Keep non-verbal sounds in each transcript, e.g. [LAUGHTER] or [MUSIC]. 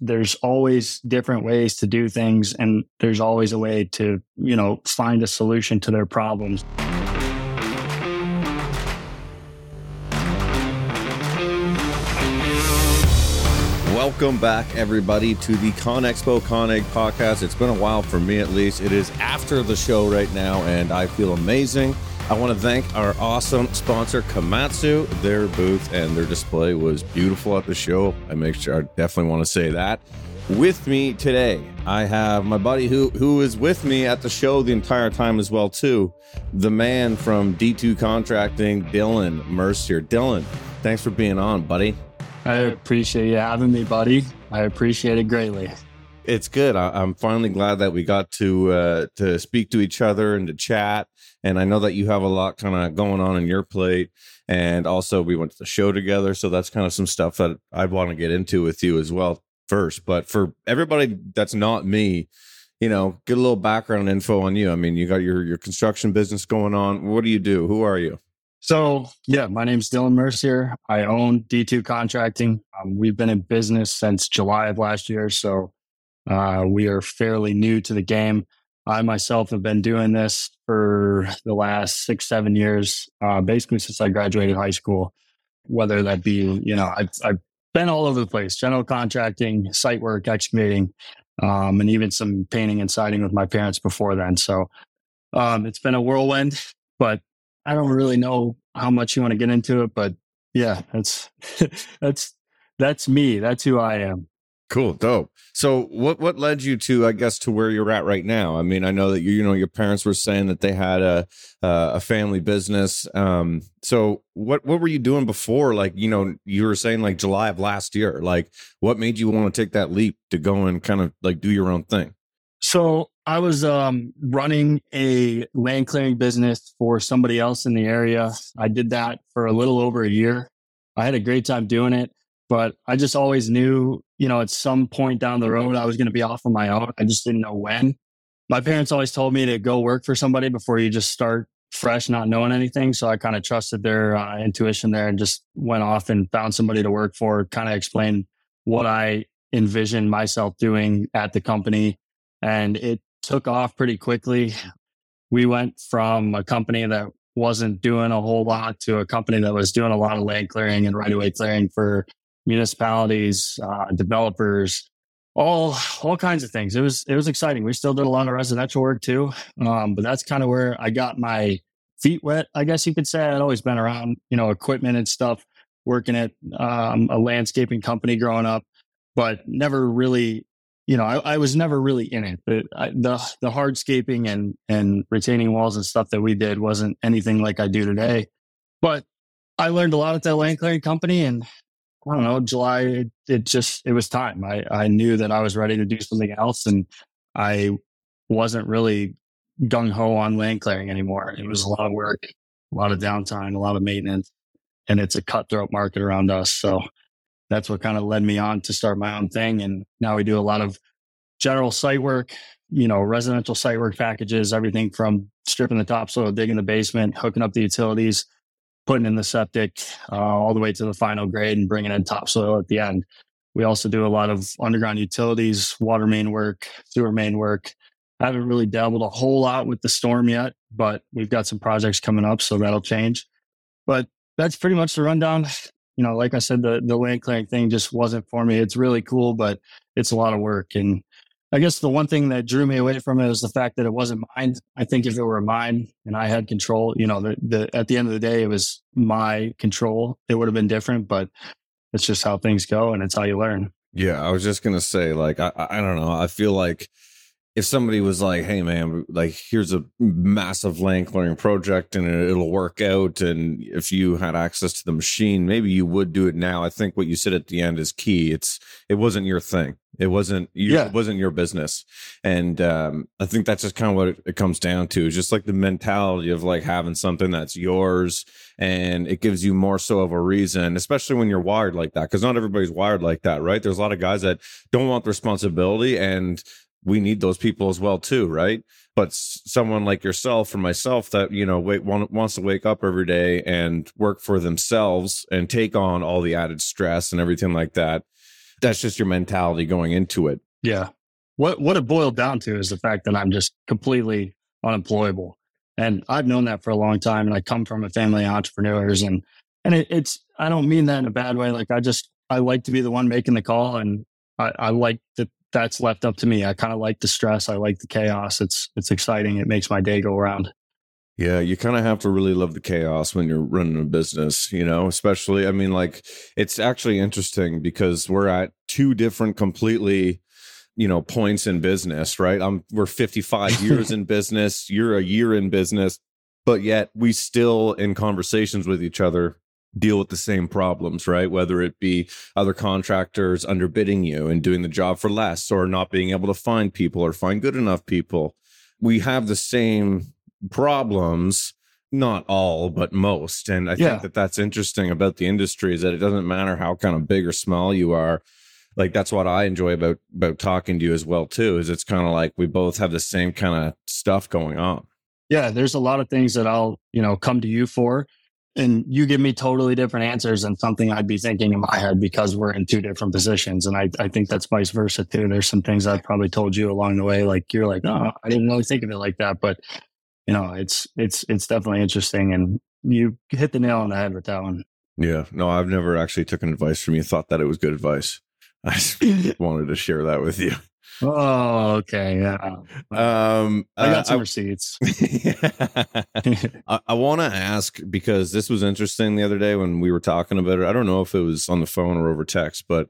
there's always different ways to do things and there's always a way to, you know, find a solution to their problems. Welcome back, everybody, to the ConExpo ConAg podcast. It's been a while for me, at least. It is after the show right now, and I feel amazing. I want to thank our awesome sponsor, Komatsu. Their booth and their display was beautiful at the show. I make sure I definitely want to say that. With me today, I have my buddy who who is with me at the show the entire time as well too. The man from D2 Contracting, Dylan Mercier. Dylan, thanks for being on, buddy. I appreciate you having me, buddy. I appreciate it greatly. It's good. I, am finally glad that we got to uh, to speak to each other and to chat. And I know that you have a lot kind of going on in your plate. And also, we went to the show together, so that's kind of some stuff that I want to get into with you as well first. But for everybody that's not me, you know, get a little background info on you. I mean, you got your your construction business going on. What do you do? Who are you? So, yeah, my name's Dylan Mercier. I own D2 Contracting. Um, we've been in business since July of last year. So, uh, we are fairly new to the game. I myself have been doing this for the last six, seven years, uh, basically since I graduated high school. Whether that be, you know, I've, I've been all over the place general contracting, site work, excavating, um, and even some painting and siding with my parents before then. So, um, it's been a whirlwind, but I don't really know how much you want to get into it, but yeah, that's [LAUGHS] that's that's me. That's who I am. Cool, dope. So, what what led you to, I guess, to where you're at right now? I mean, I know that you, you know, your parents were saying that they had a uh, a family business. Um, so, what what were you doing before? Like, you know, you were saying like July of last year. Like, what made you want to take that leap to go and kind of like do your own thing? So, I was um, running a land clearing business for somebody else in the area. I did that for a little over a year. I had a great time doing it, but I just always knew, you know, at some point down the road, I was going to be off on my own. I just didn't know when. My parents always told me to go work for somebody before you just start fresh, not knowing anything. So I kind of trusted their uh, intuition there and just went off and found somebody to work for, kind of explained what I envisioned myself doing at the company. And it took off pretty quickly. We went from a company that wasn't doing a whole lot to a company that was doing a lot of land clearing and right of way clearing for municipalities, uh, developers, all all kinds of things. It was it was exciting. We still did a lot of residential work too, um, but that's kind of where I got my feet wet. I guess you could say I'd always been around, you know, equipment and stuff, working at um, a landscaping company growing up, but never really you know, I, I, was never really in it. But I, the the hardscaping and and retaining walls and stuff that we did wasn't anything like I do today. But I learned a lot at that land clearing company, and I don't know, July it, just it was time. I I knew that I was ready to do something else, and I wasn't really gung ho on land clearing anymore. It was a lot of work, a lot of downtime, a lot of maintenance, and it's a cutthroat market around us. So that's what kind of led me on to start my own thing. And now we do a lot of general site work, you know, residential site work packages, everything from stripping the topsoil, digging the basement, hooking up the utilities, putting in the septic, uh, all the way to the final grade and bringing in topsoil at the end. We also do a lot of underground utilities, water main work, sewer main work. I haven't really dabbled a whole lot with the storm yet, but we've got some projects coming up, so that'll change. But that's pretty much the rundown you know, like I said, the the land clearing thing just wasn't for me. It's really cool, but it's a lot of work. And I guess the one thing that drew me away from it is the fact that it wasn't mine. I think if it were mine and I had control, you know, the, the at the end of the day, it was my control. It would have been different, but it's just how things go, and it's how you learn. Yeah, I was just gonna say, like, I I don't know. I feel like if somebody was like, "Hey, man, like here's a massive land clearing project and it'll work out," and if you had access to the machine, maybe you would do it now. I think what you said at the end is key. It's it wasn't your thing. It wasn't you, yeah. it wasn't your business, and um, I think that's just kind of what it, it comes down to. Is just like the mentality of like having something that's yours, and it gives you more so of a reason, especially when you're wired like that. Because not everybody's wired like that, right? There's a lot of guys that don't want the responsibility and we need those people as well too right but someone like yourself or myself that you know wait, want, wants to wake up every day and work for themselves and take on all the added stress and everything like that that's just your mentality going into it. Yeah. What what it boiled down to is the fact that I'm just completely unemployable. And I've known that for a long time. And I come from a family of entrepreneurs and and it, it's I don't mean that in a bad way. Like I just I like to be the one making the call and I, I like that that's left up to me. I kind of like the stress. I like the chaos. It's it's exciting. It makes my day go around. Yeah, you kind of have to really love the chaos when you're running a business, you know, especially, I mean, like, it's actually interesting because we're at two different completely, you know, points in business, right? I'm, we're 55 years [LAUGHS] in business, you're a year in business, but yet we still, in conversations with each other, deal with the same problems, right? Whether it be other contractors underbidding you and doing the job for less or not being able to find people or find good enough people. We have the same problems not all but most and i yeah. think that that's interesting about the industry is that it doesn't matter how kind of big or small you are like that's what i enjoy about about talking to you as well too is it's kind of like we both have the same kind of stuff going on yeah there's a lot of things that i'll you know come to you for and you give me totally different answers than something I'd be thinking in my head because we're in two different positions. And I, I think that's vice versa too. There's some things I've probably told you along the way, like you're like, oh, I didn't really think of it like that. But you know, it's it's it's definitely interesting, and you hit the nail on the head with that one. Yeah, no, I've never actually taken advice from you. Thought that it was good advice. I just [LAUGHS] wanted to share that with you. Oh, okay. Yeah. Um, I got uh, some I, receipts. [LAUGHS] I, I want to ask because this was interesting the other day when we were talking about it. I don't know if it was on the phone or over text, but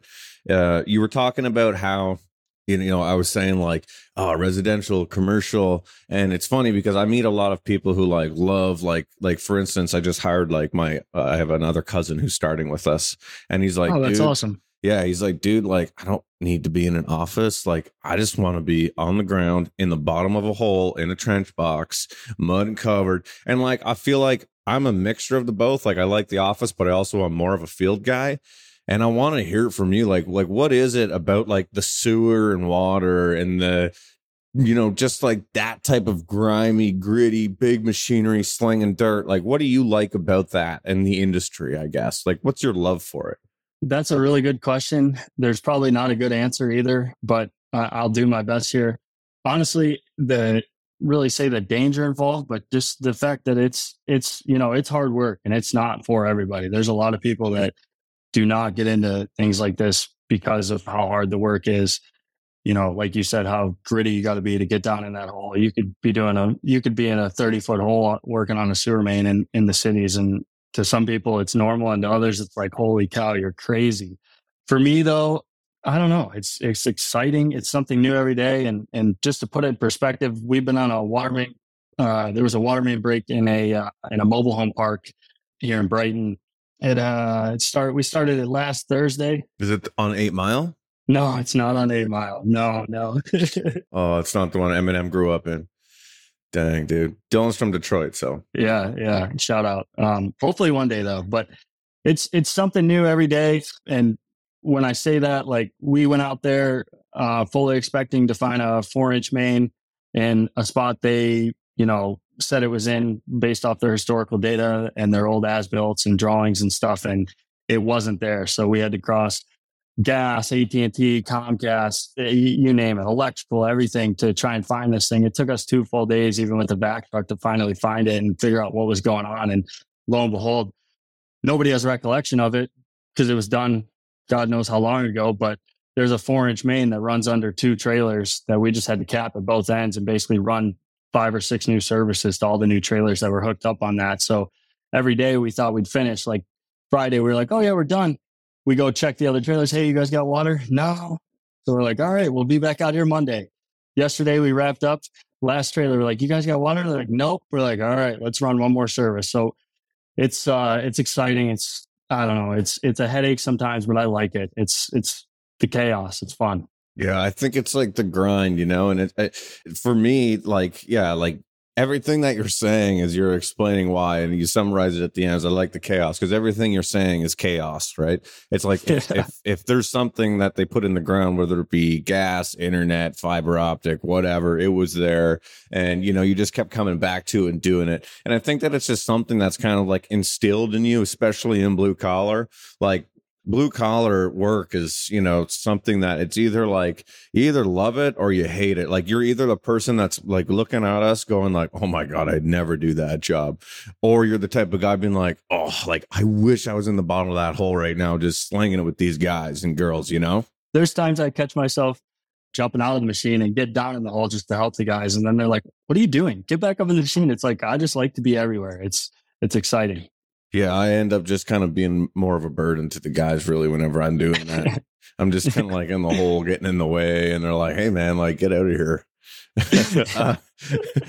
uh, you were talking about how you know, I was saying like, oh, residential, commercial. And it's funny because I meet a lot of people who like love, like, like for instance, I just hired like my, uh, I have another cousin who's starting with us and he's like, oh, that's awesome. Yeah. He's like, dude, like, I don't need to be in an office. Like, I just want to be on the ground in the bottom of a hole in a trench box, mud covered. And like, I feel like I'm a mixture of the both. Like, I like the office, but I also am more of a field guy and I want to hear from you like like what is it about like the sewer and water and the you know just like that type of grimy gritty big machinery slinging dirt like what do you like about that and the industry I guess like what's your love for it That's a really good question there's probably not a good answer either but uh, I'll do my best here honestly the really say the danger involved but just the fact that it's it's you know it's hard work and it's not for everybody there's a lot of people that do not get into things like this because of how hard the work is. You know, like you said, how gritty you got to be to get down in that hole. You could be doing a, you could be in a 30 foot hole working on a sewer main in, in the cities. And to some people it's normal and to others it's like, holy cow, you're crazy. For me though, I don't know. It's, it's exciting. It's something new every day. And, and just to put it in perspective, we've been on a water main. Uh, there was a water main break in a, uh, in a mobile home park here in Brighton it uh it started we started it last Thursday. Is it on eight mile? No, it's not on eight mile. No, no. [LAUGHS] oh, it's not the one Eminem grew up in. Dang, dude. Dylan's from Detroit, so yeah, yeah. Shout out. Um, hopefully one day though. But it's it's something new every day. And when I say that, like we went out there uh fully expecting to find a four inch main in a spot they, you know, said it was in based off their historical data and their old as builts and drawings and stuff, and it wasn't there. So we had to cross gas, AT and T, Comcast, eh, you name it, electrical, everything to try and find this thing. It took us two full days, even with the back truck, to finally find it and figure out what was going on. And lo and behold, nobody has recollection of it because it was done God knows how long ago. But there's a four inch main that runs under two trailers that we just had to cap at both ends and basically run five or six new services to all the new trailers that were hooked up on that. So every day we thought we'd finish. Like Friday, we were like, oh, yeah, we're done. We go check the other trailers. Hey, you guys got water? No. So we're like, all right, we'll be back out here Monday. Yesterday, we wrapped up. Last trailer, we're like, you guys got water? They're like, nope. We're like, all right, let's run one more service. So it's uh it's exciting. It's I don't know. It's it's a headache sometimes, but I like it. It's it's the chaos. It's fun. Yeah, I think it's like the grind, you know, and it, it, for me, like, yeah, like everything that you're saying is you're explaining why, and you summarize it at the end. As I like the chaos because everything you're saying is chaos, right? It's like if, if, if there's something that they put in the ground, whether it be gas, internet, fiber optic, whatever, it was there, and you know, you just kept coming back to it and doing it. And I think that it's just something that's kind of like instilled in you, especially in blue collar, like blue collar work is, you know, something that it's either like you either love it or you hate it. Like you're either the person that's like looking at us going like, "Oh my god, I'd never do that job," or you're the type of guy being like, "Oh, like I wish I was in the bottom of that hole right now, just slinging it with these guys and girls," you know. There's times I catch myself jumping out of the machine and get down in the hole just to help the guys, and then they're like, "What are you doing? Get back up in the machine." It's like I just like to be everywhere. It's it's exciting. Yeah, I end up just kind of being more of a burden to the guys really whenever I'm doing that. [LAUGHS] I'm just kind of like in the hole, getting in the way, and they're like, "Hey, man, like get out of here." [LAUGHS] [LAUGHS] uh,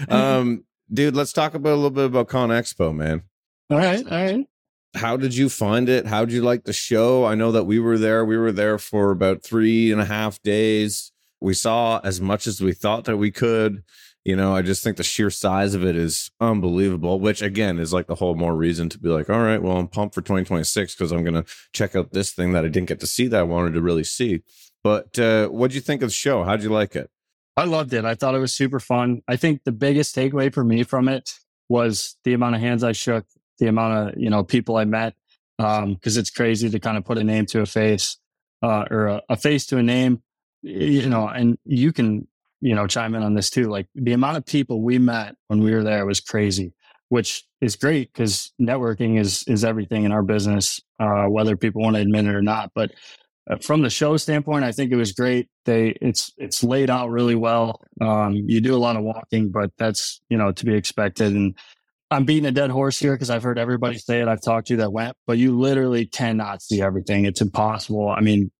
um, dude, let's talk about a little bit about Con Expo, man. All right, all right. How did you find it? How did you like the show? I know that we were there. We were there for about three and a half days. We saw as much as we thought that we could you know, I just think the sheer size of it is unbelievable, which again is like the whole more reason to be like, all right, well, I'm pumped for 2026 because I'm going to check out this thing that I didn't get to see that I wanted to really see. But uh, what do you think of the show? How'd you like it? I loved it. I thought it was super fun. I think the biggest takeaway for me from it was the amount of hands I shook, the amount of, you know, people I met. Um, cause it's crazy to kind of put a name to a face, uh, or a, a face to a name, you know, and you can you know, chime in on this too. Like the amount of people we met when we were there was crazy, which is great because networking is is everything in our business, uh, whether people want to admit it or not. But uh, from the show standpoint, I think it was great. They it's it's laid out really well. Um, you do a lot of walking, but that's you know to be expected. And I'm beating a dead horse here because I've heard everybody say it. I've talked to you that went, but you literally cannot see everything. It's impossible. I mean,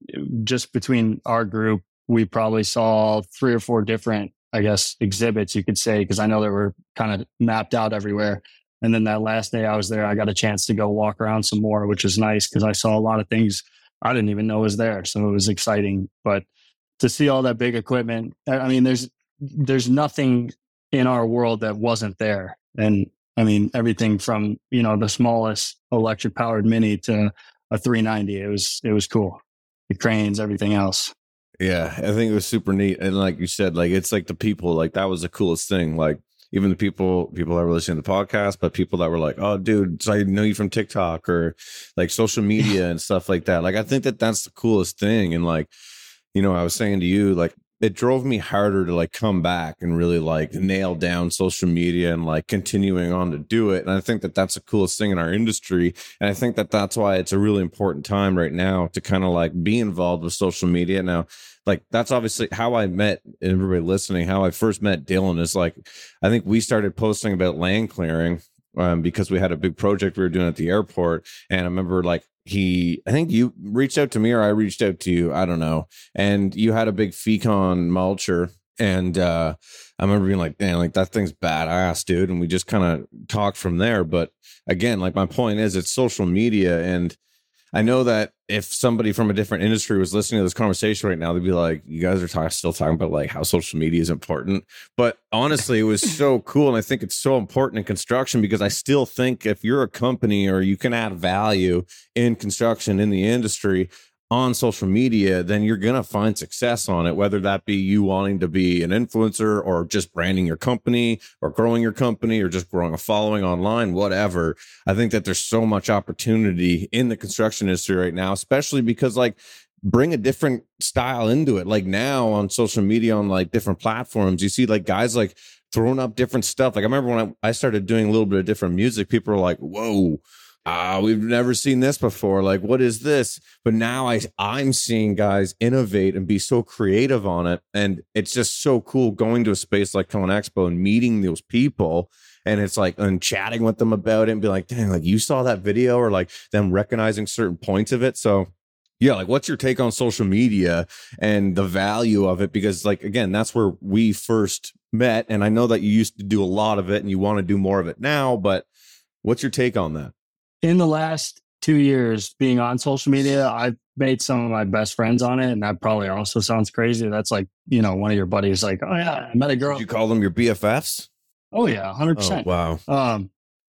just between our group, we probably saw three or four different, I guess, exhibits you could say, because I know they were kind of mapped out everywhere. And then that last day I was there, I got a chance to go walk around some more, which was nice because I saw a lot of things I didn't even know was there. So it was exciting. But to see all that big equipment, I mean, there's there's nothing in our world that wasn't there. And I mean, everything from, you know, the smallest electric powered mini to a 390. It was it was cool. The cranes, everything else. Yeah, I think it was super neat. And like you said, like it's like the people, like that was the coolest thing. Like even the people, people that were listening to the podcast, but people that were like, "Oh, dude, so I know you from TikTok or like social [LAUGHS] media and stuff like that." Like I think that that's the coolest thing. And like, you know, I was saying to you, like it drove me harder to like come back and really like nail down social media and like continuing on to do it. And I think that that's the coolest thing in our industry. And I think that that's why it's a really important time right now to kind of like be involved with social media. Now, like that's obviously how I met everybody listening. How I first met Dylan is like, I think we started posting about land clearing um, because we had a big project we were doing at the airport. And I remember like he i think you reached out to me or i reached out to you i don't know and you had a big Fecon mulcher and uh i remember being like man like that thing's badass dude and we just kind of talked from there but again like my point is it's social media and I know that if somebody from a different industry was listening to this conversation right now, they'd be like, "You guys are talk- still talking about like how social media is important." But honestly, it was so cool, and I think it's so important in construction because I still think if you're a company or you can add value in construction in the industry, on social media, then you're going to find success on it, whether that be you wanting to be an influencer or just branding your company or growing your company or just growing a following online, whatever. I think that there's so much opportunity in the construction industry right now, especially because like bring a different style into it. Like now on social media, on like different platforms, you see like guys like throwing up different stuff. Like I remember when I, I started doing a little bit of different music, people were like, whoa ah, we've never seen this before. Like, what is this? But now I I'm seeing guys innovate and be so creative on it. And it's just so cool going to a space like Con Expo and meeting those people. And it's like and chatting with them about it and be like, dang, like you saw that video or like them recognizing certain points of it. So yeah, like what's your take on social media and the value of it? Because like again, that's where we first met. And I know that you used to do a lot of it and you want to do more of it now, but what's your take on that? In the last two years being on social media, I've made some of my best friends on it. And that probably also sounds crazy. That's like, you know, one of your buddies like, oh yeah, I met a girl. Did you call them your BFFs? Oh yeah, 100%. Wow. Um,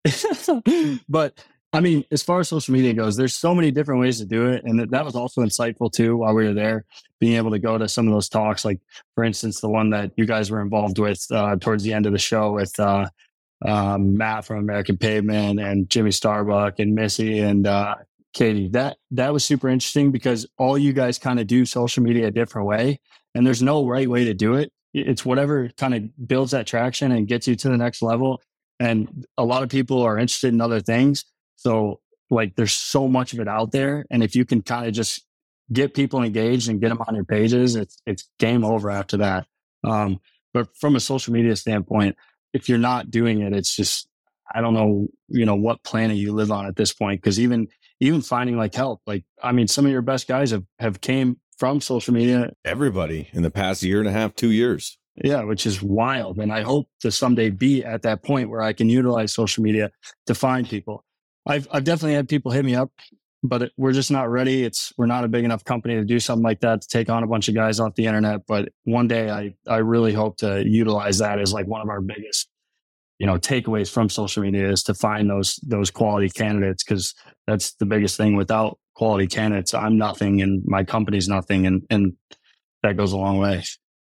[LAUGHS] but I mean, as far as social media goes, there's so many different ways to do it. And that was also insightful too while we were there, being able to go to some of those talks. Like, for instance, the one that you guys were involved with uh, towards the end of the show with uh, um, Matt from American Pavement and Jimmy Starbuck and Missy and uh, Katie, that that was super interesting because all you guys kind of do social media a different way, and there's no right way to do it. It's whatever kind of builds that traction and gets you to the next level. And a lot of people are interested in other things, so like there's so much of it out there, and if you can kind of just get people engaged and get them on your pages, it's it's game over after that. Um, but from a social media standpoint, if you're not doing it, it's just I don't know, you know, what planet you live on at this point. Cause even even finding like help. Like, I mean, some of your best guys have, have came from social media. Everybody in the past year and a half, two years. Yeah, which is wild. And I hope to someday be at that point where I can utilize social media to find people. I've, I've definitely had people hit me up, but it, we're just not ready. It's, we're not a big enough company to do something like that, to take on a bunch of guys off the internet. But one day I, I really hope to utilize that as like one of our biggest you know takeaways from social media is to find those those quality candidates because that's the biggest thing without quality candidates i'm nothing and my company's nothing and and that goes a long way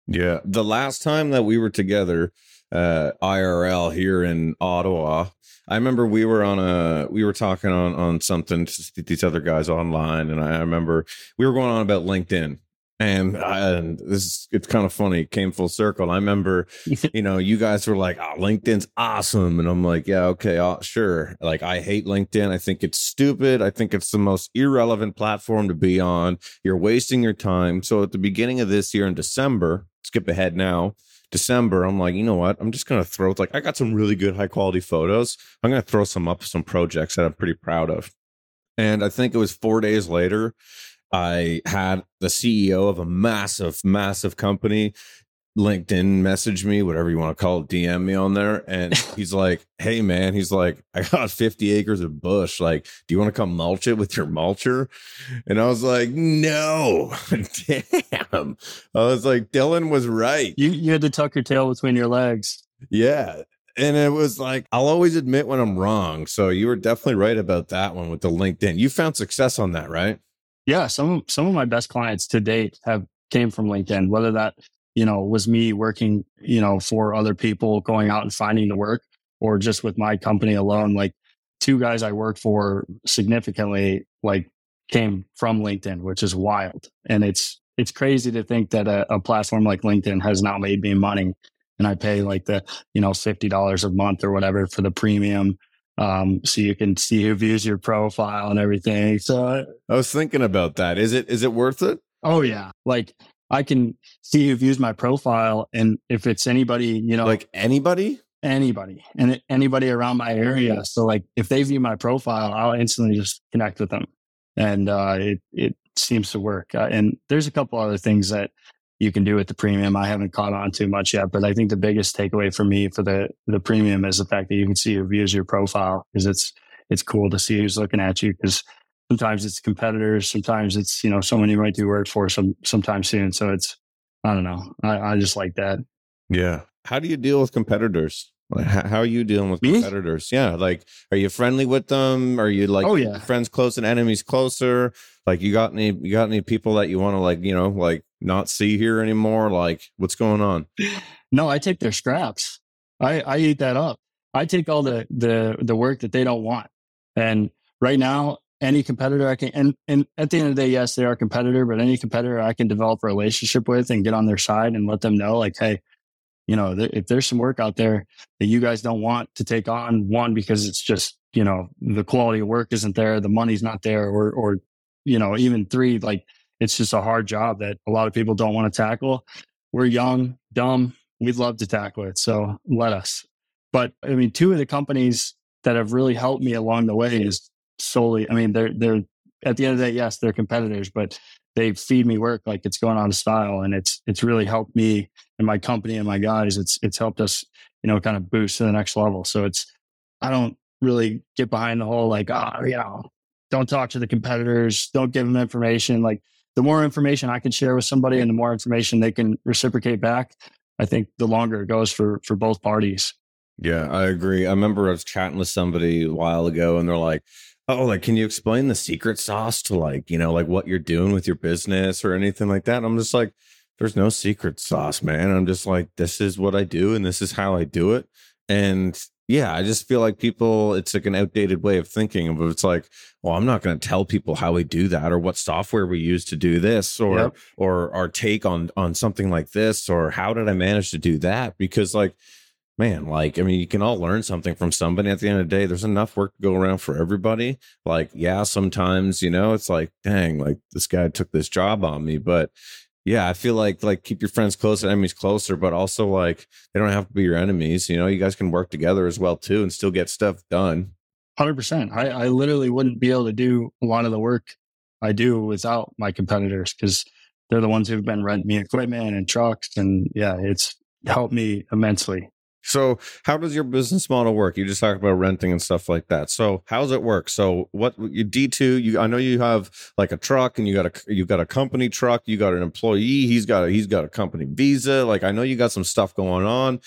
yeah the last time that we were together uh irl here in ottawa. I remember we were on a we were talking on on something to these other guys online and i remember we were going on about linkedin. And, and this is it's kind of funny it came full circle. I remember [LAUGHS] you know you guys were like oh linkedin's awesome. And i'm like yeah okay uh, sure. Like i hate linkedin. I think it's stupid. I think it's the most irrelevant platform to be on. You're wasting your time. So at the beginning of this year in december skip ahead now december i'm like you know what? I'm just gonna throw like i got some really good high quality photos. I'm gonna throw some up some projects that i'm pretty proud of. And i think it was four days later I had the CEO of a massive, massive company LinkedIn message me, whatever you want to call it, DM me on there. And [LAUGHS] he's like, Hey man, he's like, I got 50 acres of bush. Like, do you want to come mulch it with your mulcher? And I was like, No, [LAUGHS] damn. I was like, Dylan was right. You you had to tuck your tail between your legs. Yeah. And it was like, I'll always admit when I'm wrong. So you were definitely right about that one with the LinkedIn. You found success on that, right? Yeah, some some of my best clients to date have came from LinkedIn. Whether that you know was me working you know for other people, going out and finding the work, or just with my company alone. Like two guys I work for significantly like came from LinkedIn, which is wild. And it's it's crazy to think that a, a platform like LinkedIn has now made me money, and I pay like the you know fifty dollars a month or whatever for the premium um, so you can see who views your profile and everything. So I was thinking about that. Is it is it worth it? Oh yeah, like I can see who views my profile, and if it's anybody, you know, like anybody, anybody, and anybody around my area. So like if they view my profile, I'll instantly just connect with them, and uh, it it seems to work. Uh, and there's a couple other things that you can do with the premium. I haven't caught on too much yet, but I think the biggest takeaway for me for the the premium is the fact that you can see who views your profile because it's it's cool to see who's looking at you because sometimes it's competitors, sometimes it's you know someone you might do work for some sometime soon. So it's I don't know. I, I just like that. Yeah. How do you deal with competitors? Like, how are you dealing with Me? competitors? Yeah, like, are you friendly with them? Are you like, oh yeah, friends close and enemies closer? Like, you got any, you got any people that you want to like, you know, like not see here anymore? Like, what's going on? No, I take their scraps. I I eat that up. I take all the the the work that they don't want. And right now, any competitor I can, and and at the end of the day, yes, they are a competitor, but any competitor I can develop a relationship with and get on their side and let them know, like, hey, you know, th- if there's some work out there that you guys don't want to take on, one because it's just you know the quality of work isn't there, the money's not there, or or you know even three like it's just a hard job that a lot of people don't want to tackle. We're young, dumb. We'd love to tackle it. So let us. But I mean, two of the companies that have really helped me along the way is solely, I mean, they're, they're at the end of the day, yes, they're competitors, but they feed me work like it's going on a style. And it's, it's really helped me and my company and my guys. It's, it's helped us, you know, kind of boost to the next level. So it's, I don't really get behind the whole like, oh, you know, don't talk to the competitors, don't give them information. Like the more information I can share with somebody and the more information they can reciprocate back, I think the longer it goes for for both parties. Yeah, I agree. I remember I was chatting with somebody a while ago and they're like, Oh, like, can you explain the secret sauce to like, you know, like what you're doing with your business or anything like that? And I'm just like, there's no secret sauce, man. I'm just like, this is what I do and this is how I do it. And yeah, I just feel like people, it's like an outdated way of thinking. But it's like, well, I'm not going to tell people how we do that or what software we use to do this or, yep. or our take on, on something like this or how did I manage to do that? Because like, man, like, I mean, you can all learn something from somebody at the end of the day. There's enough work to go around for everybody. Like, yeah, sometimes, you know, it's like, dang, like this guy took this job on me, but yeah, I feel like like keep your friends close and enemies closer, but also like they don't have to be your enemies. You know, you guys can work together as well too and still get stuff done. Hundred percent. I, I literally wouldn't be able to do a lot of the work I do without my competitors because they're the ones who've been renting me equipment and trucks, and yeah, it's helped me immensely. So, how does your business model work? You just talked about renting and stuff like that. So, how does it work? So, what you D two? You, I know you have like a truck, and you got a you got a company truck. You got an employee. He's got a he's got a company visa. Like, I know you got some stuff going on.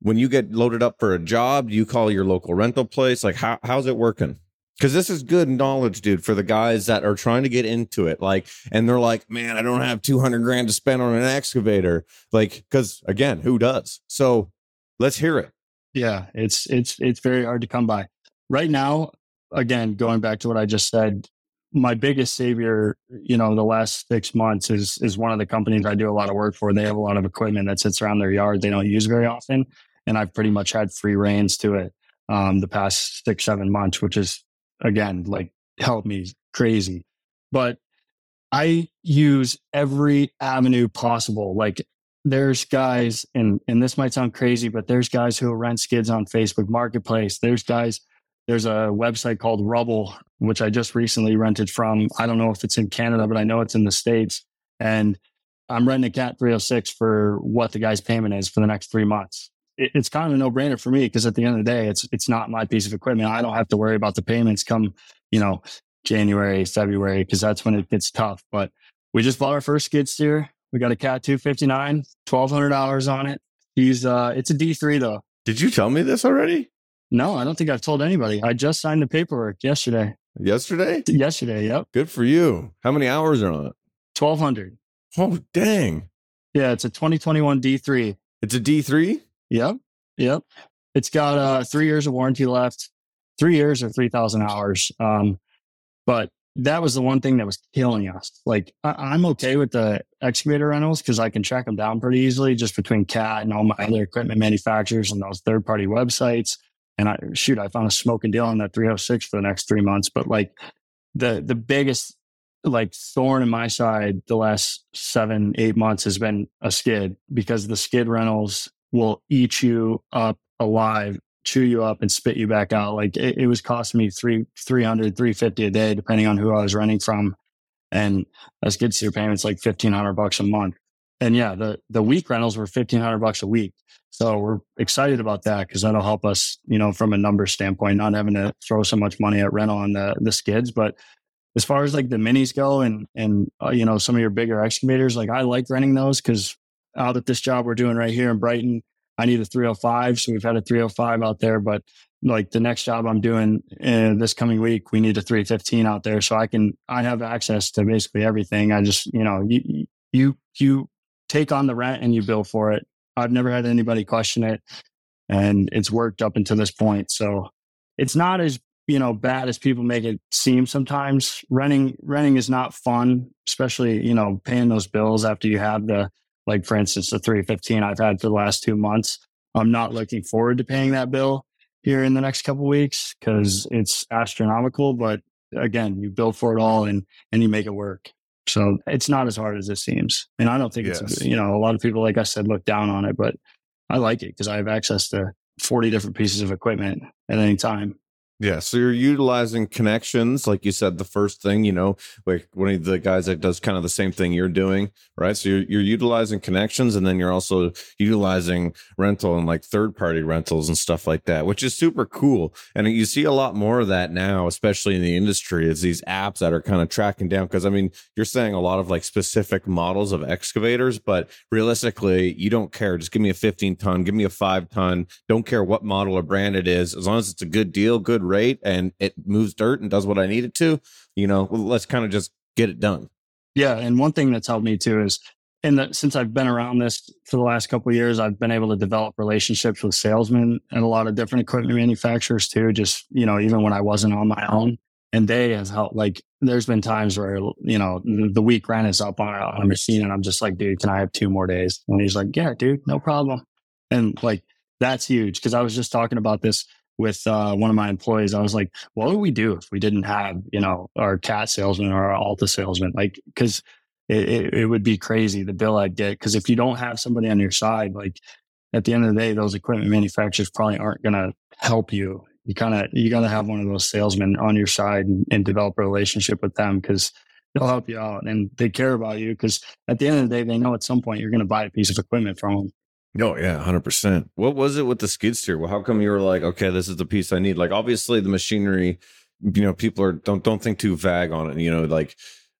When you get loaded up for a job, you call your local rental place. Like, how how's it working? Because this is good knowledge, dude, for the guys that are trying to get into it. Like, and they're like, man, I don't have 200 grand to spend on an excavator. Like, because again, who does? So, Let's hear it. Yeah, it's it's it's very hard to come by. Right now, again, going back to what I just said, my biggest savior, you know, the last six months is is one of the companies I do a lot of work for. They have a lot of equipment that sits around their yard they don't use very often, and I've pretty much had free reins to it um, the past six seven months, which is again like helped me crazy. But I use every avenue possible. Like there's guys, and and this might sound crazy, but there's guys who rent skids on Facebook Marketplace. There's guys. There's a website called Rubbl, which I just recently rented from. I don't know if it's in Canada, but I know it's in the states. And I'm renting a Cat 306 for what the guy's payment is for the next three months. It, it's kind of a no brainer for me because at the end of the day, it's it's not my piece of equipment. I don't have to worry about the payments come, you know, January, February, because that's when it gets tough. But we just bought our first skid steer. We got a Cat 259, $1,200 on it. He's, uh, it's a D3 though. Did you tell me this already? No, I don't think I've told anybody. I just signed the paperwork yesterday. Yesterday? Yesterday, yep. Good for you. How many hours are on it? 1,200. Oh, dang. Yeah, it's a 2021 D3. It's a D3? Yep. Yep. It's got uh, three years of warranty left, three years or 3,000 hours. Um, but that was the one thing that was killing us. Like I, am okay with the excavator rentals because I can track them down pretty easily just between CAT and all my other equipment manufacturers and those third party websites. And I shoot, I found a smoking deal on that 306 for the next three months. But like the the biggest like thorn in my side the last seven, eight months has been a skid because the skid rentals will eat you up alive chew you up and spit you back out. Like it, it was costing me three, 300, 350 a day, depending on who I was renting from. And as skid your payments, like 1500 bucks a month. And yeah, the, the week rentals were 1500 bucks a week. So we're excited about that because that'll help us, you know, from a number standpoint, not having to throw so much money at rental on the, the skids. But as far as like the minis go and, and, uh, you know, some of your bigger excavators, like I like renting those because out at this job we're doing right here in Brighton, I need a 305. So we've had a 305 out there, but like the next job I'm doing uh, this coming week, we need a 315 out there. So I can, I have access to basically everything. I just, you know, you, you, you take on the rent and you bill for it. I've never had anybody question it and it's worked up until this point. So it's not as, you know, bad as people make it seem sometimes. Renting, renting is not fun, especially, you know, paying those bills after you have the, like for instance, the 315 I've had for the last two months. I'm not looking forward to paying that bill here in the next couple weeks because mm. it's astronomical. But again, you build for it all and and you make it work. So it's not as hard as it seems. And I don't think yes. it's you know a lot of people, like I said, look down on it, but I like it because I have access to 40 different pieces of equipment at any time. Yeah, so you're utilizing connections, like you said, the first thing, you know, like one of the guys that does kind of the same thing you're doing, right? So you're, you're utilizing connections and then you're also utilizing rental and like third party rentals and stuff like that, which is super cool. And you see a lot more of that now, especially in the industry, is these apps that are kind of tracking down. Cause I mean, you're saying a lot of like specific models of excavators, but realistically, you don't care. Just give me a 15 ton, give me a five ton, don't care what model or brand it is. As long as it's a good deal, good rate and it moves dirt and does what I need it to, you know, let's kind of just get it done. Yeah. And one thing that's helped me too is and the, since I've been around this for the last couple years, I've been able to develop relationships with salesmen and a lot of different equipment manufacturers too. Just you know, even when I wasn't on my own, and they has helped. Like, there's been times where you know the week rent is up on a, on a machine, and I'm just like, dude, can I have two more days? And he's like, yeah, dude, no problem. And like that's huge because I was just talking about this with uh, one of my employees. I was like, what would we do if we didn't have, you know, our cat salesman or our Alta salesman? Like, because it, it, it, would be crazy the bill I'd get. Because if you don't have somebody on your side, like at the end of the day, those equipment manufacturers probably aren't going to help you. You kind of you got to have one of those salesmen on your side and, and develop a relationship with them because they'll help you out and they care about you. Because at the end of the day, they know at some point you're going to buy a piece of equipment from them. Oh yeah, hundred percent. What was it with the skid steer? Well, how come you were like, okay, this is the piece I need? Like, obviously, the machinery. You know, people are don't don't think too vague on it. You know, like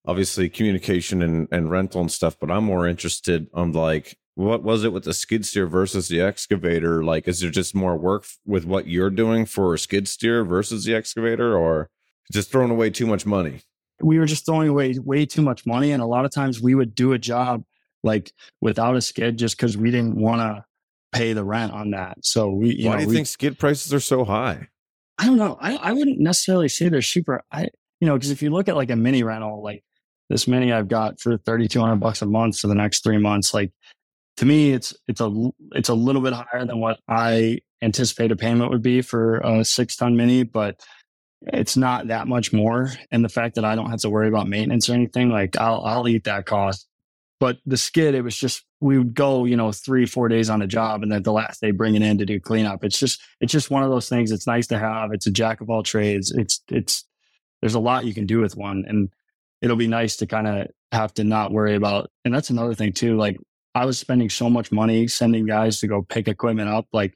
obviously communication and and rental and stuff. But I'm more interested on like what was it with the skid steer versus the excavator? Like, is there just more work with what you're doing for a skid steer versus the excavator, or just throwing away too much money? We were just throwing away way too much money, and a lot of times we would do a job like without a skid just because we didn't want to pay the rent on that. So we, why know, do you we, think skid prices are so high? I don't know. I, I wouldn't necessarily say they're super. I, you know, because if you look at like a mini rental, like this mini I've got for 3,200 bucks a month for the next three months, like to me, it's, it's a, it's a little bit higher than what I anticipate a payment would be for a six ton mini, but it's not that much more. And the fact that I don't have to worry about maintenance or anything, like I'll, I'll eat that cost but the skid, it was just we would go, you know, three, four days on a job, and then the last day bring it in to do cleanup. It's just it's just one of those things. It's nice to have. It's a jack of all trades. It's it's there's a lot you can do with one, and it'll be nice to kind of have to not worry about. And that's another thing too. Like I was spending so much money sending guys to go pick equipment up. Like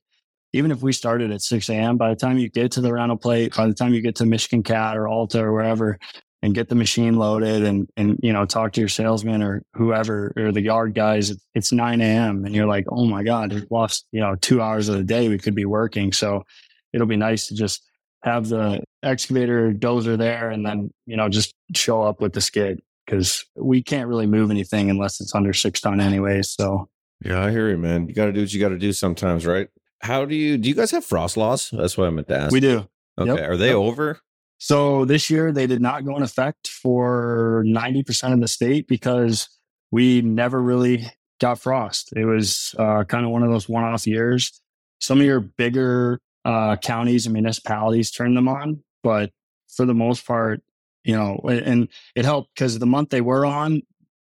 even if we started at 6 a.m., by the time you get to the rental plate, by the time you get to Michigan Cat or Alta or wherever, and get the machine loaded and and you know talk to your salesman or whoever or the yard guys it's 9 a.m and you're like oh my god we've lost you know two hours of the day. We could be working. So it'll be nice to just have the excavator dozer there and then you know just show up with the skid because we can't really move anything unless it's under six ton anyways so. Yeah i hear you man. You got to do what you got to do sometimes right? How do you do you guys have frost laws? That's what i meant to ask. We do. Okay yep. are they yep. over so this year they did not go in effect for 90% of the state because we never really got frost. It was uh, kind of one of those one off years. Some of your bigger uh, counties and municipalities turned them on, but for the most part, you know, and it helped because the month they were on,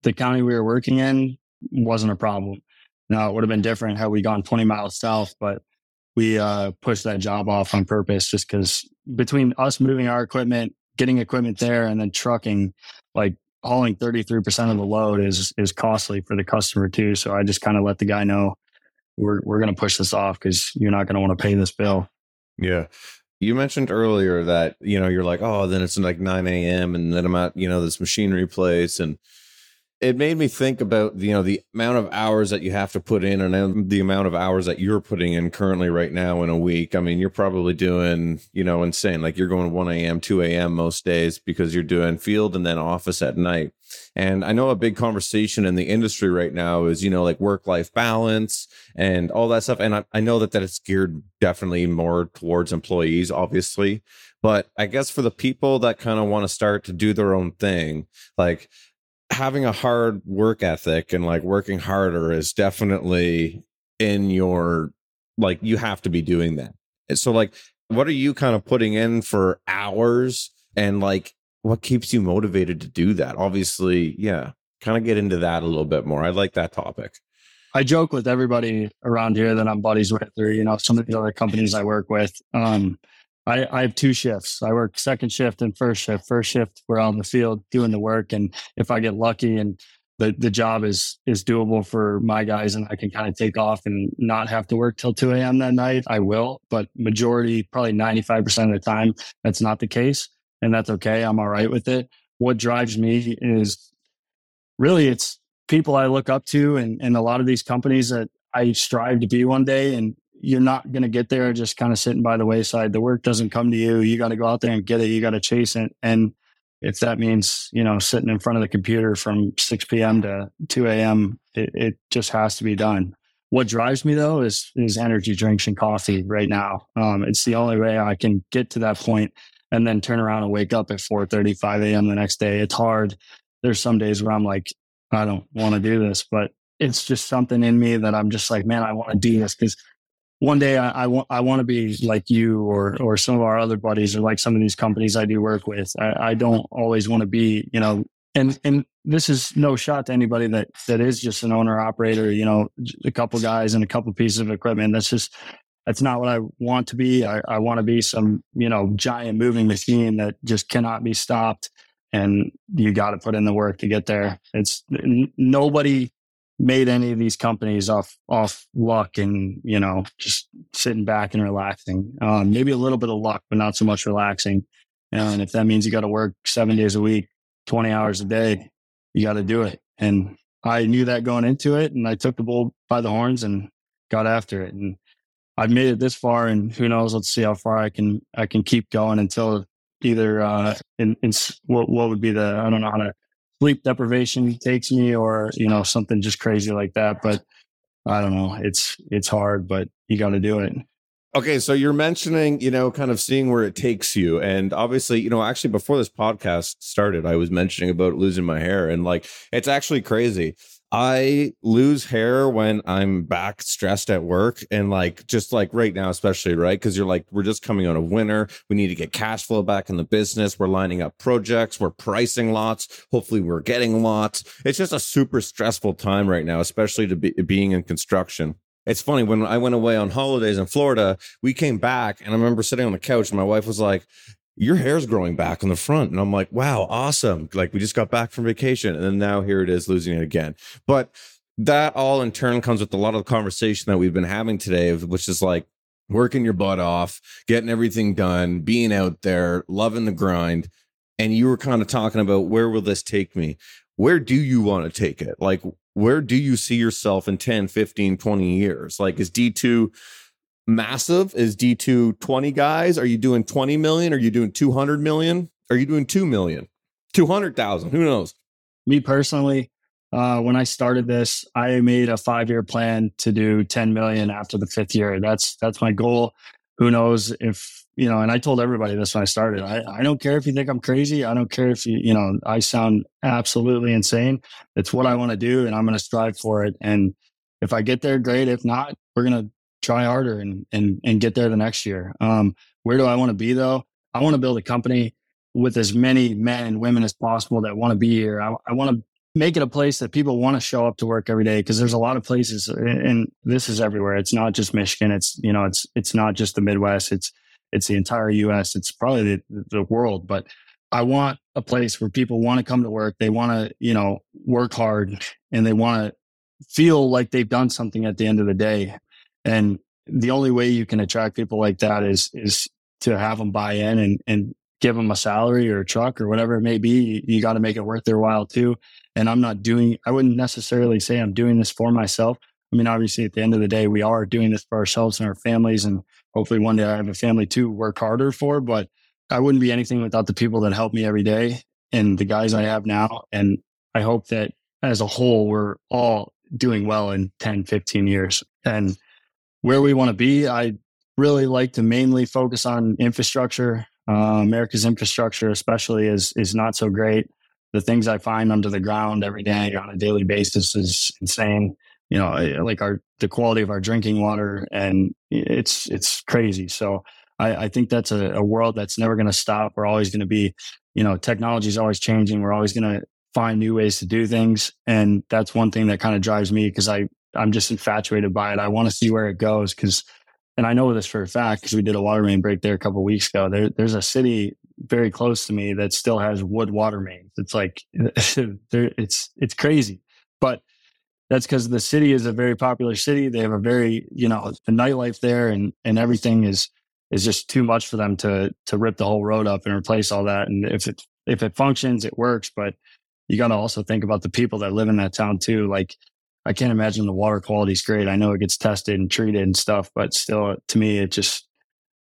the county we were working in wasn't a problem. Now it would have been different had we gone 20 miles south, but we uh, pushed that job off on purpose just because between us moving our equipment, getting equipment there, and then trucking, like hauling 33% of the load is is costly for the customer too. So I just kind of let the guy know we're we're going to push this off because you're not going to want to pay this bill. Yeah. You mentioned earlier that, you know, you're like, oh, then it's like 9 a.m. and then I'm at, you know, this machinery place and it made me think about you know the amount of hours that you have to put in and the amount of hours that you're putting in currently right now in a week. I mean you're probably doing you know insane. Like you're going 1 a.m 2 a.m most days because you're doing field and then office at night. And i know a big conversation in the industry right now is you know like work life balance and all that stuff. And I, I know that that is geared definitely more towards employees obviously. But i guess for the people that kind of want to start to do their own thing like having a hard work ethic and like working harder is definitely in your like you have to be doing that. So like what are you kind of putting in for hours and like what keeps you motivated to do that? Obviously, yeah. Kind of get into that a little bit more. I like that topic. I joke with everybody around here that I'm buddies with, or you know, some of the other companies I work with. Um, I, I have two shifts. I work second shift and first shift. First shift, we're in the field doing the work, and if I get lucky and the the job is is doable for my guys, and I can kind of take off and not have to work till two a.m. that night, I will. But majority, probably ninety five percent of the time, that's not the case, and that's okay. I'm all right with it. What drives me is really it's people I look up to, and and a lot of these companies that I strive to be one day, and you're not going to get there just kind of sitting by the wayside. The work doesn't come to you. You got to go out there and get it. You got to chase it. And if that means, you know, sitting in front of the computer from 6 p.m. to 2 a.m., it, it just has to be done. What drives me though is is energy drinks and coffee right now. Um, it's the only way I can get to that point and then turn around and wake up at 4 5 a.m. the next day. It's hard. There's some days where I'm like, I don't want to do this, but it's just something in me that I'm just like, man, I want to do this because one day I, I want I want to be like you or or some of our other buddies or like some of these companies I do work with. I, I don't always want to be, you know, and and this is no shot to anybody that that is just an owner operator, you know, a couple guys and a couple pieces of equipment. That's just that's not what I want to be. I, I want to be some, you know, giant moving machine that just cannot be stopped. And you got to put in the work to get there. It's n- nobody made any of these companies off off luck and you know just sitting back and relaxing. Um, maybe a little bit of luck, but not so much relaxing. And if that means you got to work seven days a week, twenty hours a day, you got to do it. And I knew that going into it, and I took the bull by the horns and got after it. And I've made it this far, and who knows? Let's see how far I can I can keep going until either uh, in, in what what would be the I don't know how to sleep deprivation takes me or you know something just crazy like that but i don't know it's it's hard but you got to do it Okay, so you're mentioning, you know, kind of seeing where it takes you. And obviously, you know, actually before this podcast started, I was mentioning about losing my hair and like it's actually crazy. I lose hair when I'm back stressed at work and like just like right now, especially right because you're like we're just coming out of winter. We need to get cash flow back in the business. We're lining up projects. We're pricing lots. Hopefully, we're getting lots. It's just a super stressful time right now, especially to be being in construction. It's funny when I went away on holidays in Florida, we came back and I remember sitting on the couch and my wife was like, your hair's growing back on the front. And I'm like, wow, awesome. Like we just got back from vacation. And then now here it is losing it again. But that all in turn comes with a lot of the conversation that we've been having today, which is like working your butt off, getting everything done, being out there, loving the grind. And you were kind of talking about where will this take me? Where do you want to take it? Like, where do you see yourself in 10, 15, 20 years? Like, is D2 massive? Is D2 20 guys? Are you doing 20 million? Are you doing 200 million? Are you doing 2 million? 200,000? Who knows? Me personally, uh, when I started this, I made a five year plan to do 10 million after the fifth year. That's that's my goal. Who knows if you know? And I told everybody this when I started. I, I don't care if you think I'm crazy. I don't care if you you know I sound absolutely insane. It's what I want to do, and I'm going to strive for it. And if I get there, great. If not, we're going to try harder and and and get there the next year. Um, where do I want to be though? I want to build a company with as many men and women as possible that want to be here. I, I want to make it a place that people want to show up to work every day because there's a lot of places and this is everywhere. It's not just Michigan. It's you know it's it's not just the Midwest. It's it's the entire U.S. It's probably the, the world. But I want a place where people want to come to work. They want to you know work hard and they want to feel like they've done something at the end of the day. And the only way you can attract people like that is is to have them buy in and and give them a salary or a truck or whatever it may be. You, you got to make it worth their while too. And I'm not doing. I wouldn't necessarily say I'm doing this for myself. I mean, obviously, at the end of the day, we are doing this for ourselves and our families, and hopefully, one day I have a family to work harder for. But I wouldn't be anything without the people that help me every day and the guys I have now. And I hope that as a whole, we're all doing well in 10, 15 years. And where we want to be. I really like to mainly focus on infrastructure. Uh, America's infrastructure, especially, is is not so great. The things I find under the ground every day on a daily basis is insane. You know, like our the quality of our drinking water, and it's it's crazy. So I, I think that's a, a world that's never going to stop. We're always going to be, you know, technology is always changing. We're always going to find new ways to do things, and that's one thing that kind of drives me because I I'm just infatuated by it. I want to see where it goes because, and I know this for a fact because we did a water main break there a couple weeks ago. There, there's a city very close to me that still has wood water mains. It's like [LAUGHS] it's it's crazy, but that's because the city is a very popular city. They have a very you know the nightlife there and and everything is is just too much for them to to rip the whole road up and replace all that. And if it if it functions, it works, but you got to also think about the people that live in that town too. Like I can't imagine the water quality is great. I know it gets tested and treated and stuff, but still, to me, it just,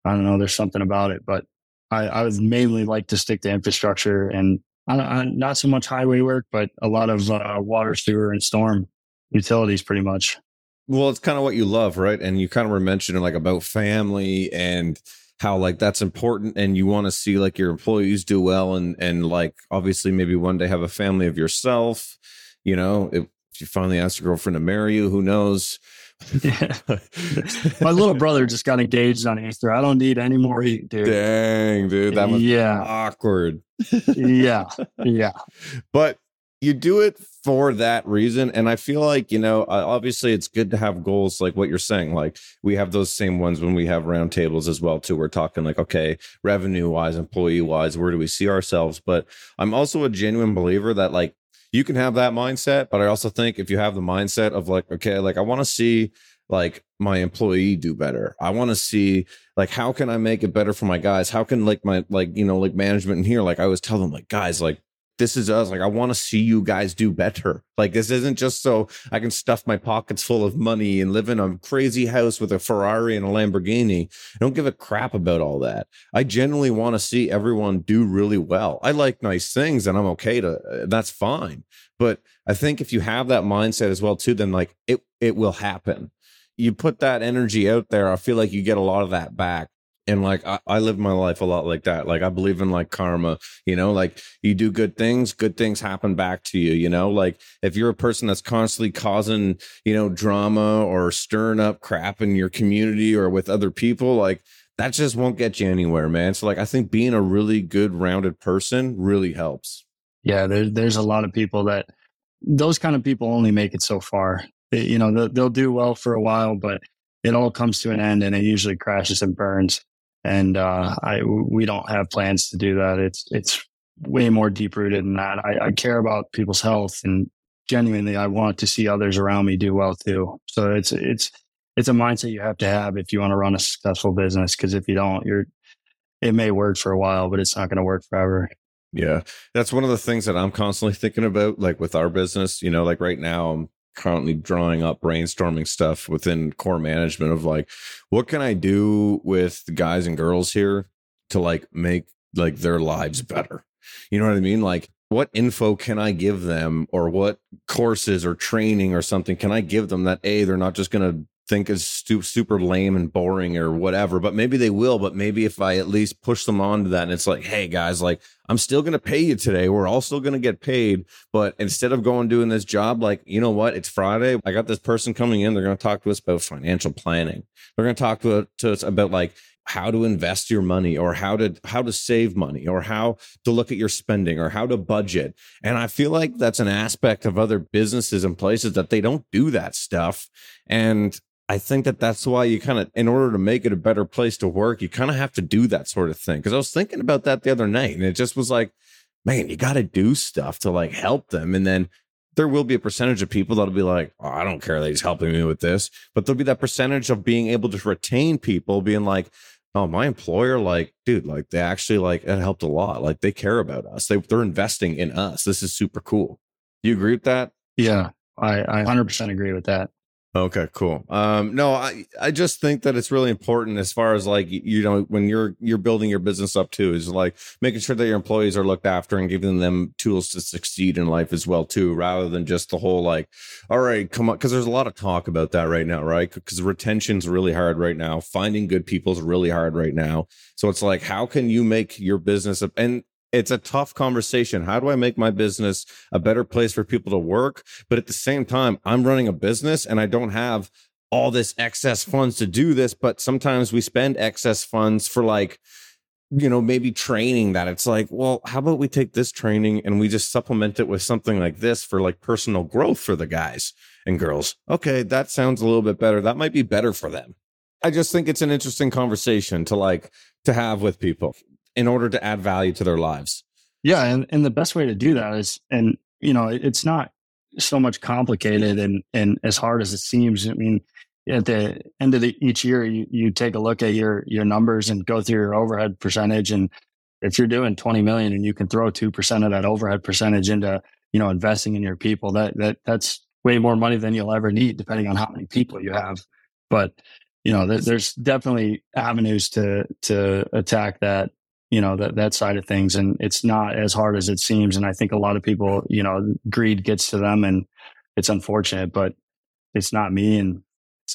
I don't know, there's something about it. But I, I would mainly like to stick to infrastructure and not so much highway work, but a lot of uh, water, sewer, and storm utilities, pretty much. Well, it's kind of what you love, right? And you kind of were mentioning like about family and how like that's important and you want to see like your employees do well and and like obviously maybe one day have a family of yourself you know if you finally ask your girlfriend to marry you who knows yeah. [LAUGHS] My little brother just got engaged on Easter. I don't need any more heat, dude. Dang, dude. That was yeah. awkward. yeah. Yeah. [LAUGHS] But you do it for that reason. And I feel like, you know, uh, obviously it's good to have goals like what you're saying. Like we have those same ones when we have roundtables as well, too. We're talking like, okay, revenue wise, employee wise, where do we see ourselves? But I'm also a genuine believer that like you can have that mindset. But I also think if you have the mindset of like, okay, like I want to see like my employee do better. I want to see like how can I make it better for my guys? How can like my like you know like management in here like I always tell them like guys like this is us. Like, I want to see you guys do better. Like, this isn't just so I can stuff my pockets full of money and live in a crazy house with a Ferrari and a Lamborghini. I don't give a crap about all that. I genuinely want to see everyone do really well. I like nice things and I'm okay to, uh, that's fine. But I think if you have that mindset as well, too, then like it, it will happen. You put that energy out there. I feel like you get a lot of that back and like I, I, live my life a lot like that. Like i believe in like karma you know? Like you do good things good things happen back to you you know? Like if you're a person that's constantly causing you know drama or stirring up crap in your community or with other people like that just won't get you anywhere man. So like i think being a really good rounded person really helps. Yeah there, there's a lot of people that those kind of people only make it so far. They, you know they'll, they'll do well for a while but it all comes to an end and it usually crashes and burns and uh, I we don't have plans to do that. It's it's way more deep rooted than that. I, I, care about people's health, and genuinely, I want to see others around me do well too. So it's it's it's a mindset you have to have if you want to run a successful business. Because if you don't, you're it may work for a while, but it's not going to work forever. Yeah, that's one of the things that I'm constantly thinking about. Like with our business, you know, like right now, I'm currently drawing up brainstorming stuff within core management of like what can i do with guys and girls here to like make like their lives better? You know what i mean? Like what info can i give them or what courses or training or something can i give them that a they're not just going to think is stu- super lame and boring or whatever, but maybe they will. But maybe if I at least push them on to that and it's like, hey guys, like I'm still going to pay you today. We're all still going to get paid. But instead of going doing this job, like, you know what? It's Friday. I got this person coming in. They're going to talk to us about financial planning. They're going to talk to us about like, how to invest your money or how to how to save money or how to look at your spending or how to budget and i feel like that's an aspect of other businesses and places that they don't do that stuff and I think that that's why you kind of, in order to make it a better place to work, you kind of have to do that sort of thing. Cause I was thinking about that the other night and it just was like, man, you got to do stuff to like help them. And then there will be a percentage of people that'll be like, oh, I don't care. That he's helping me with this. But there'll be that percentage of being able to retain people being like, oh, my employer, like, dude, like they actually like, it helped a lot. Like they care about us. They, they're investing in us. This is super cool. You agree with that? Yeah. I, I 100% agree with that. Okay, cool. Um, no, I, I just think that it's really important as far as like you know when you're you're building your business up too is like making sure that your employees are looked after and giving them tools to succeed in life as well too, rather than just the whole like, all right, come on, because there's a lot of talk about that right now, right? Because retention's really hard right now, finding good people is really hard right now. So it's like, how can you make your business and it's a tough conversation. How do I make my business a better place for people to work? But at the same time, I'm running a business and I don't have all this excess funds to do this. But sometimes we spend excess funds for like, you know, maybe training that it's like, well, how about we take this training and we just supplement it with something like this for like personal growth for the guys and girls? Okay, that sounds a little bit better. That might be better for them. I just think it's an interesting conversation to like to have with people in order to add value to their lives. Yeah, and, and the best way to do that is, and you know, it's not so much complicated and and as hard as it seems. I mean, at the end of the, each year, you you take a look at your your numbers and go through your overhead percentage, and if you're doing 20 million and you can throw two percent of that overhead percentage into you know investing in your people, that that that's way more money than you'll ever need, depending on how many people you have. But you know, there's definitely avenues to to attack that you know, that, that side of things. And it's not as hard as it seems. And I think a lot of people, you know, greed gets to them and it's unfortunate, but it's not me. And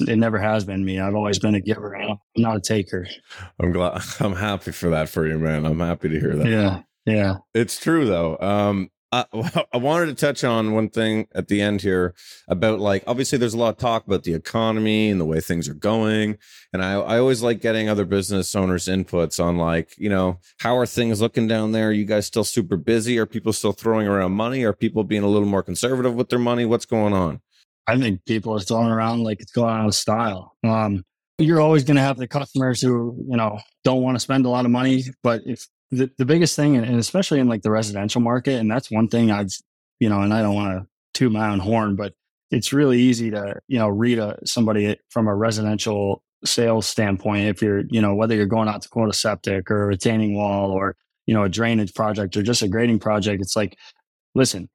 it never has been me. I've always been a giver. I'm not a taker. I'm glad. [LAUGHS] I'm happy for that for you, man. I'm happy to hear that. Yeah. Yeah. It's true though. Um, [LAUGHS] I, wanted to touch on one thing at the end here about like obviously there's a lot of talk about the economy and the way things are going. And I, I always like getting other business owners inputs on like you know how are things looking down there? Are you guys still super busy? Are people still throwing around money? Are people being a little more conservative with their money? What's going on? I think people are throwing around like it's going out of style. Um you're always going to have the customers who you know don't want to spend a lot of money but if the, the biggest thing, and especially in like the residential market, and that's one thing I've, you know, and I don't want to toot my own horn, but it's really easy to, you know, read a, somebody from a residential sales standpoint. If you're, you know, whether you're going out to quote a septic or a retaining wall or, you know, a drainage project or just a grading project, it's like, listen,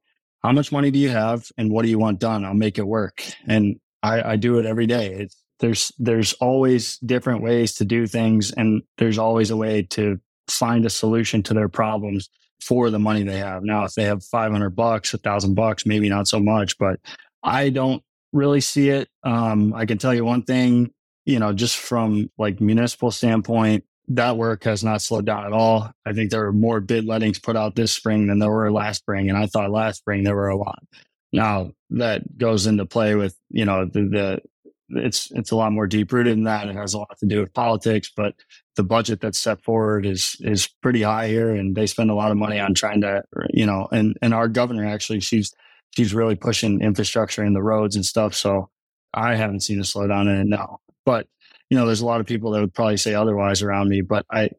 how much money do you have and what do you want done? I'll make it work. And I, I do it every day. It's, there's, there's always different ways to do things and there's always a way to find a solution to their problems for the money they have. Now, if they have 500 bucks, a thousand bucks, maybe not so much, but I don't really see it. Um, I can tell you one thing, you know, just from like municipal standpoint, that work has not slowed down at all. I think there were more bid lettings put out this spring than there were last spring. And I thought last spring there were a lot. Now that goes into play with, you know, the, the it's it's a lot more deep rooted than that. It has a lot to do with politics, but the budget that's set forward is is pretty high here, and they spend a lot of money on trying to, you know, and and our governor actually she's she's really pushing infrastructure in the roads and stuff. So I haven't seen a slowdown in it now, but you know, there's a lot of people that would probably say otherwise around me, but I,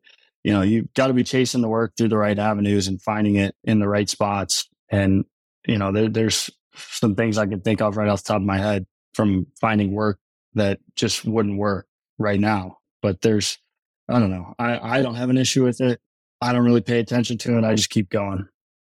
you know, you've got to be chasing the work through the right avenues and finding it in the right spots. And you know, there, there's some things I can think of right off the top of my head from finding work that just wouldn't work right now. But there's, I don't know. I, I don't have an issue with it. I don't really pay attention to it. I just keep going.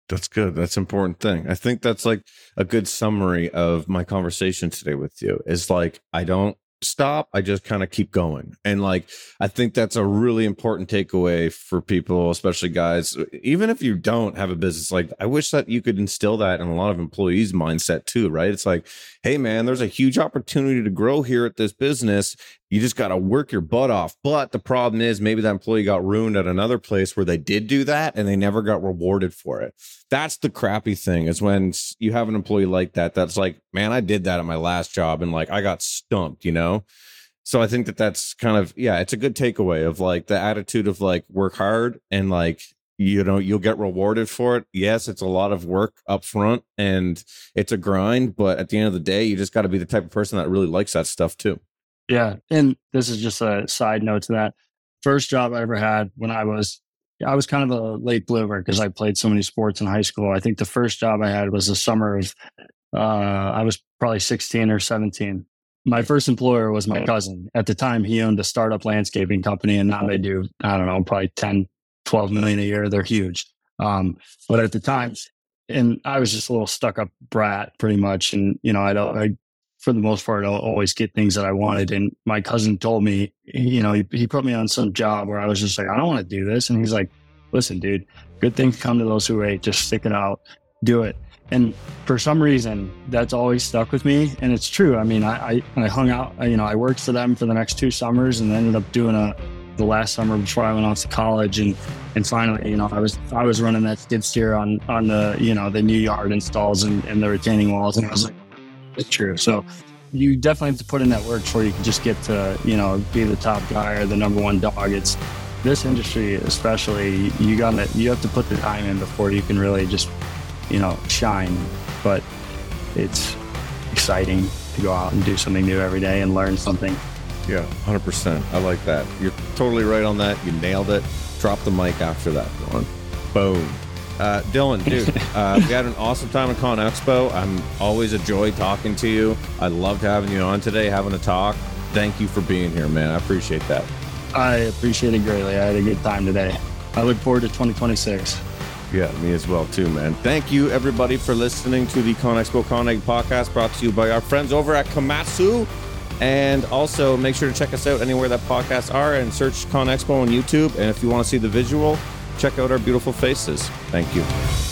That's good. That's important thing. I think that's like a good summary of my conversation today with you. Is like I don't stop. I just kind of keep going. And like, I think that's a really important takeaway for people, especially guys. Even if you don't have a business, like, I wish that you could instill that in a lot of employees' mindset too, right? It's like, hey, man, there's a huge opportunity to grow here at this business. You just got to work your butt off. But the problem is, maybe that employee got ruined at another place where they did do that and they never got rewarded for it. That's the crappy thing is when you have an employee like that, that's like, man, I did that at my last job and like I got stumped, you know? So I think that that's kind of, yeah, it's a good takeaway of like the attitude of like work hard and like, you know, you'll get rewarded for it. Yes, it's a lot of work up front and it's a grind, but at the end of the day, you just got to be the type of person that really likes that stuff too. Yeah. And this is just a side note to that. First job I ever had when I was, I was kind of a late bloomer because I played so many sports in high school. I think the first job I had was the summer of, uh, I was probably 16 or 17. My first employer was my cousin. At the time, he owned a startup landscaping company, and now they do, I don't know, probably 10, 12 million a year. They're huge. Um, but at the time, and I was just a little stuck up brat pretty much. And, you know, I'd, I for the most part, I'll always get things that I wanted. And my cousin told me, you know, he, he put me on some job where I was just like, I don't want to do this. And he's like, listen, dude, good things come to those who wait. Just stick it out, do it. And for some reason, that's always stuck with me. And it's true. I mean, I, I, I hung out, you know, I worked for them for the next two summers and ended up doing a, the last summer before I went off to college. And, and finally, you know, I was, I was running that skid steer on, on the, you know, the new yard installs and, and the retaining walls. And I was like, it's true. So you definitely have to put in that work before you can just get to, you know, be the top guy or the number one dog. It's this industry, especially, you got to, you have to put the time in before you can really just, you know, shine. But it's exciting to go out and do something new every day and learn something. Yeah, 100%. I like that. You're totally right on that. You nailed it. Drop the mic after that one. Boom. Uh, Dylan, dude, uh, we had an awesome time at Con Expo. I'm always a joy talking to you. I loved having you on today, having a talk. Thank you for being here, man. I appreciate that. I appreciate it greatly. I had a good time today. I look forward to 2026. Yeah, me as well, too, man. Thank you, everybody, for listening to the Con Expo Con podcast brought to you by our friends over at Komatsu. And also make sure to check us out anywhere that podcasts are and search Con Expo on YouTube. And if you want to see the visual, check out our beautiful faces. Thank you.